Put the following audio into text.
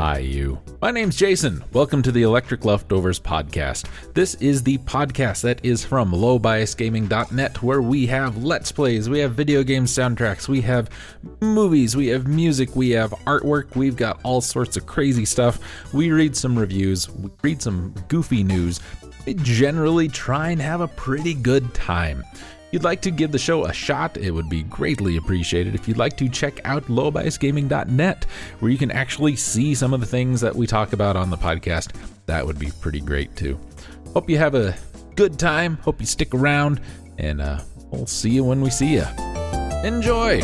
Hi, you. My name's Jason. Welcome to the Electric Leftovers podcast. This is the podcast that is from lowbiasgaming.net, where we have Let's Plays, we have video game soundtracks, we have movies, we have music, we have artwork, we've got all sorts of crazy stuff. We read some reviews, we read some goofy news. We generally try and have a pretty good time you'd like to give the show a shot, it would be greatly appreciated if you'd like to check out lowbiasgaming.net, where you can actually see some of the things that we talk about on the podcast. That would be pretty great too. Hope you have a good time. Hope you stick around, and uh, we'll see you when we see you. Enjoy!